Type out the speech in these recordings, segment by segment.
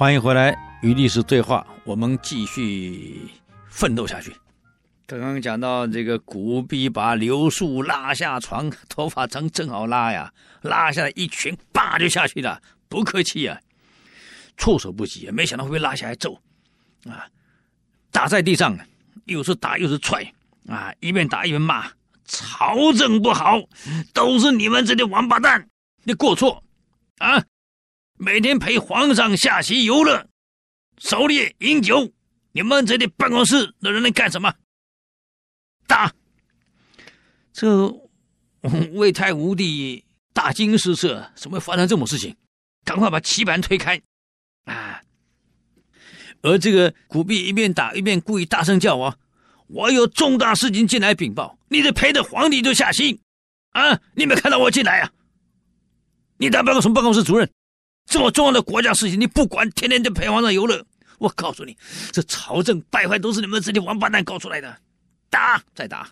欢迎回来与历史对话，我们继续奋斗下去。刚刚讲到这个古弼把刘树拉下床，头发正正好拉呀，拉下来一拳，叭就下去了，不客气啊，措手不及，没想到会被拉下来揍，啊，打在地上，又是打又是踹，啊，一边打一边骂，朝政不好，都是你们这些王八蛋的过错，啊，每天陪皇上下棋游乐，狩猎饮酒，你们这里办公室的人能干什么？打！这魏太武帝大惊失色，怎么会发生这种事情？赶快把棋盘推开！啊！而这个古弼一边打一边故意大声叫我：“我有重大事情进来禀报，你得陪着皇帝就下棋啊！你没看到我进来啊？你当办公室办公室主任？这么重要的国家事情你不管，天天就陪皇上游乐。我告诉你，这朝政败坏都是你们这些王八蛋搞出来的。”打，再打！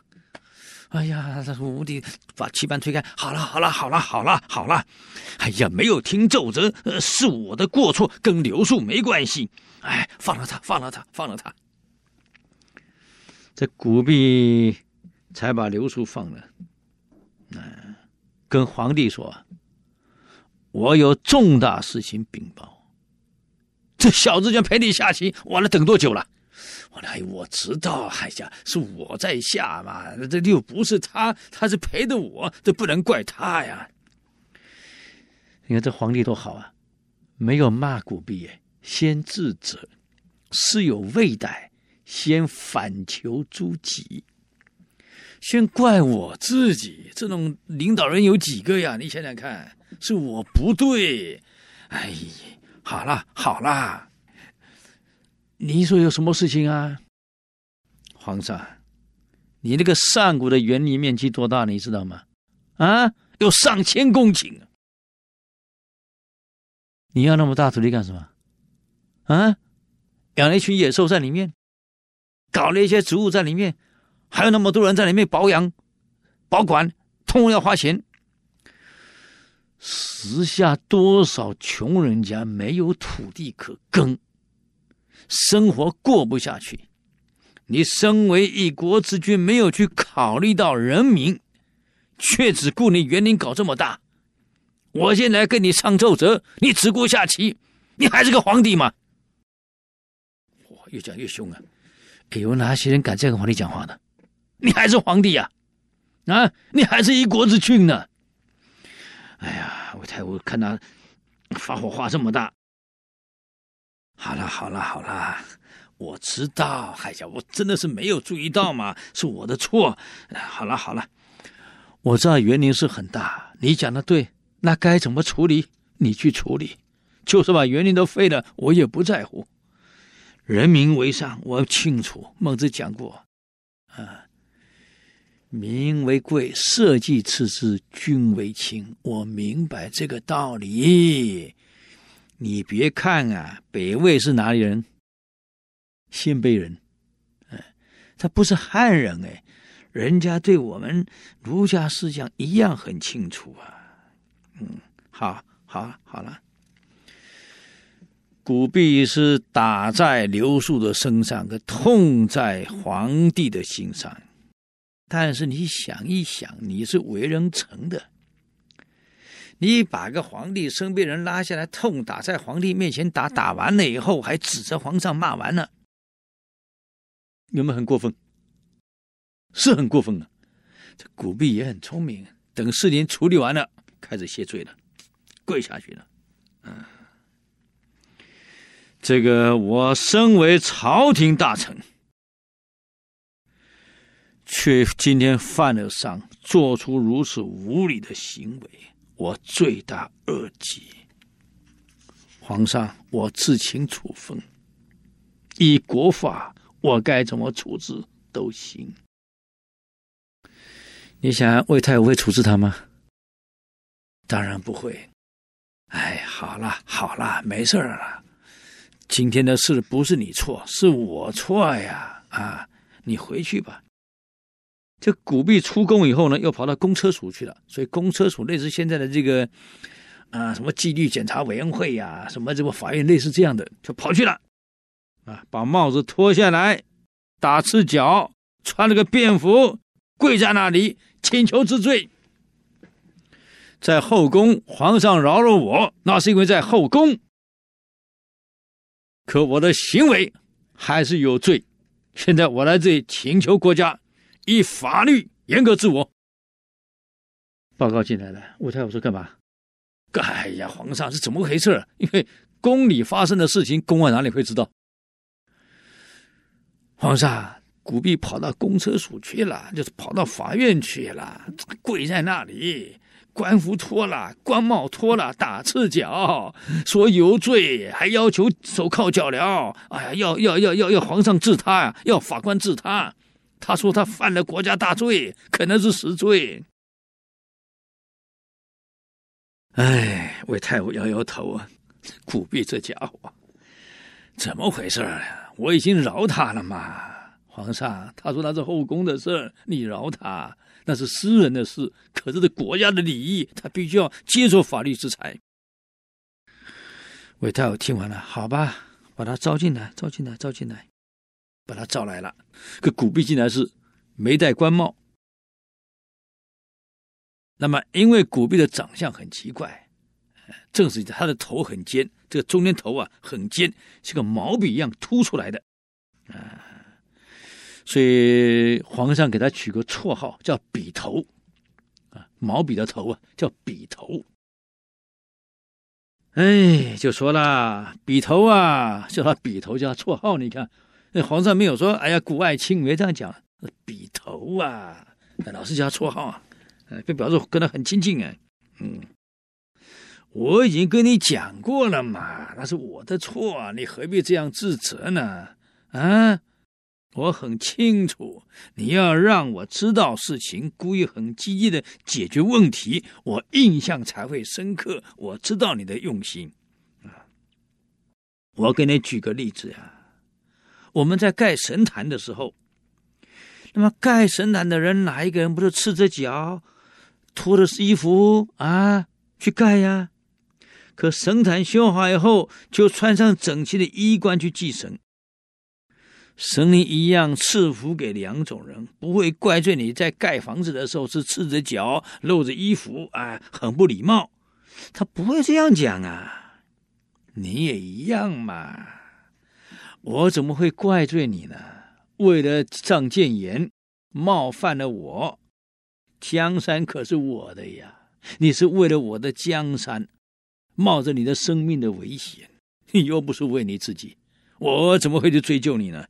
哎呀，这武帝把棋盘推开。好了，好了，好了，好了，好了。哎呀，没有听奏折，是我的过错，跟刘树没关系。哎，放了他，放了他，放了他。这古弼才把刘树放了。嗯，跟皇帝说：“我有重大事情禀报。”这小子就陪你下棋，完了，等多久了？我来，我知道，哎呀，是我在下嘛，这又不是他，他是陪着我，这不能怪他呀。你看这皇帝多好啊，没有骂古币，先自责，事有未逮，先反求诸己，先怪我自己。这种领导人有几个呀？你想想看，是我不对。哎，好了，好了。你说有什么事情啊，皇上？你那个上古的园林面积多大？你知道吗？啊，有上千公顷。你要那么大土地干什么？啊，养了一群野兽在里面，搞了一些植物在里面，还有那么多人在里面保养、保管，通通要花钱。时下多少穷人家没有土地可耕？生活过不下去，你身为一国之君，没有去考虑到人民，却只顾你园林搞这么大。我现在跟你上奏折，你只顾下棋，你还是个皇帝吗？哇，越讲越凶啊！哎，有哪些人敢这样跟皇帝讲话呢？你还是皇帝呀？啊，你还是一国之君呢？哎呀，我太我看他发火话这么大。好了好了好了，我知道，哎呀，我真的是没有注意到嘛，是我的错。好了好了，我知道园林是很大，你讲的对，那该怎么处理？你去处理，就是把园林都废了，我也不在乎。人民为上，我清楚。孟子讲过，啊，民为贵，社稷次之，君为轻。我明白这个道理。你别看啊，北魏是哪里人？鲜卑人，哎，他不是汉人哎，人家对我们儒家思想一样很清楚啊。嗯，好，好，好了。古币是打在刘树的身上，可痛在皇帝的心上。但是你想一想，你是为人臣的。你把个皇帝身边人拉下来痛打，在皇帝面前打，打完了以后还指着皇上骂完了，有没有很过分？是很过分啊！这古弼也很聪明，等事情处理完了，开始谢罪了，跪下去了。嗯，这个我身为朝廷大臣，却今天犯了上，做出如此无礼的行为。我罪大恶极，皇上，我自请处分。依国法，我该怎么处置都行。你想魏太武会处置他吗？当然不会。哎，好了好了，没事了。今天的事不是你错，是我错呀！啊，你回去吧。这古弼出宫以后呢，又跑到公车署去了。所以公车署类似现在的这个，啊，什么纪律检查委员会呀、什么什么法院，类似这样的，就跑去了，啊，把帽子脱下来，打赤脚，穿了个便服，跪在那里请求治罪。在后宫，皇上饶了我，那是因为在后宫，可我的行为还是有罪。现在我来这里请求国家以法律严格治我。报告进来了，吴太后说干嘛？哎呀，皇上是怎么回事？因为宫里发生的事情，宫外哪里会知道？皇上，古弼跑到公车署去了，就是跑到法院去了，跪在那里，官服脱了，官帽脱了，打赤脚，说有罪，还要求手铐脚镣。哎呀，要要要要要皇上治他呀，要法官治他。他说他犯了国家大罪，可能是死罪。哎，魏太后摇摇头啊，古弼这家伙怎么回事啊？我已经饶他了嘛，皇上。他说那是后宫的事，你饶他，那是私人的事。可是这国家的礼仪，他必须要接受法律制裁。魏太后听完了，好吧，把他招进来，招进来，招进来，把他招来了。可古弼竟然是没戴官帽。那么，因为古弼的长相很奇怪，正是他的头很尖，这个中间头啊很尖，像个毛笔一样凸出来的，啊，所以皇上给他取个绰号叫“笔头”，啊，毛笔的头啊叫“笔头”。哎，就说了“笔头”啊，叫他“笔头”叫他绰号。你看，那皇上没有说“哎呀，古爱卿”没这样讲，“笔头”啊，老是叫他绰号啊。哎，就表示跟他很亲近哎，嗯，我已经跟你讲过了嘛，那是我的错，你何必这样自责呢？啊，我很清楚，你要让我知道事情，故意很积极的解决问题，我印象才会深刻。我知道你的用心啊，我给你举个例子呀，我们在盖神坛的时候，那么盖神坛的人哪一个人不是赤着脚？脱的是衣服啊，去盖呀。可神坛修好以后，就穿上整齐的衣冠去祭神。神灵一样赐福给两种人，不会怪罪你在盖房子的时候是赤着脚、露着衣服啊，很不礼貌。他不会这样讲啊，你也一样嘛。我怎么会怪罪你呢？为了上谏言，冒犯了我。江山可是我的呀！你是为了我的江山，冒着你的生命的危险，你又不是为你自己，我怎么会去追究你呢？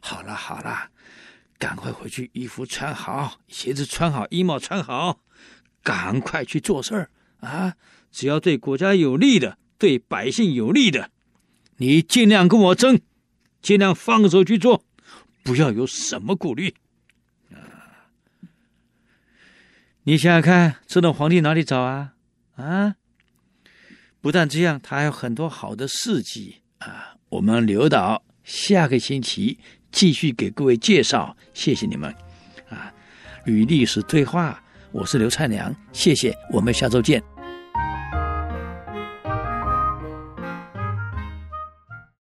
好了好了，赶快回去，衣服穿好，鞋子穿好，衣帽穿好，赶快去做事儿啊！只要对国家有利的，对百姓有利的，你尽量跟我争，尽量放手去做，不要有什么顾虑。啊你想想看，这种皇帝哪里找啊？啊！不但这样，他还有很多好的事迹啊！我们留到下个星期继续给各位介绍。谢谢你们啊！与历史对话，我是刘灿良，谢谢，我们下周见。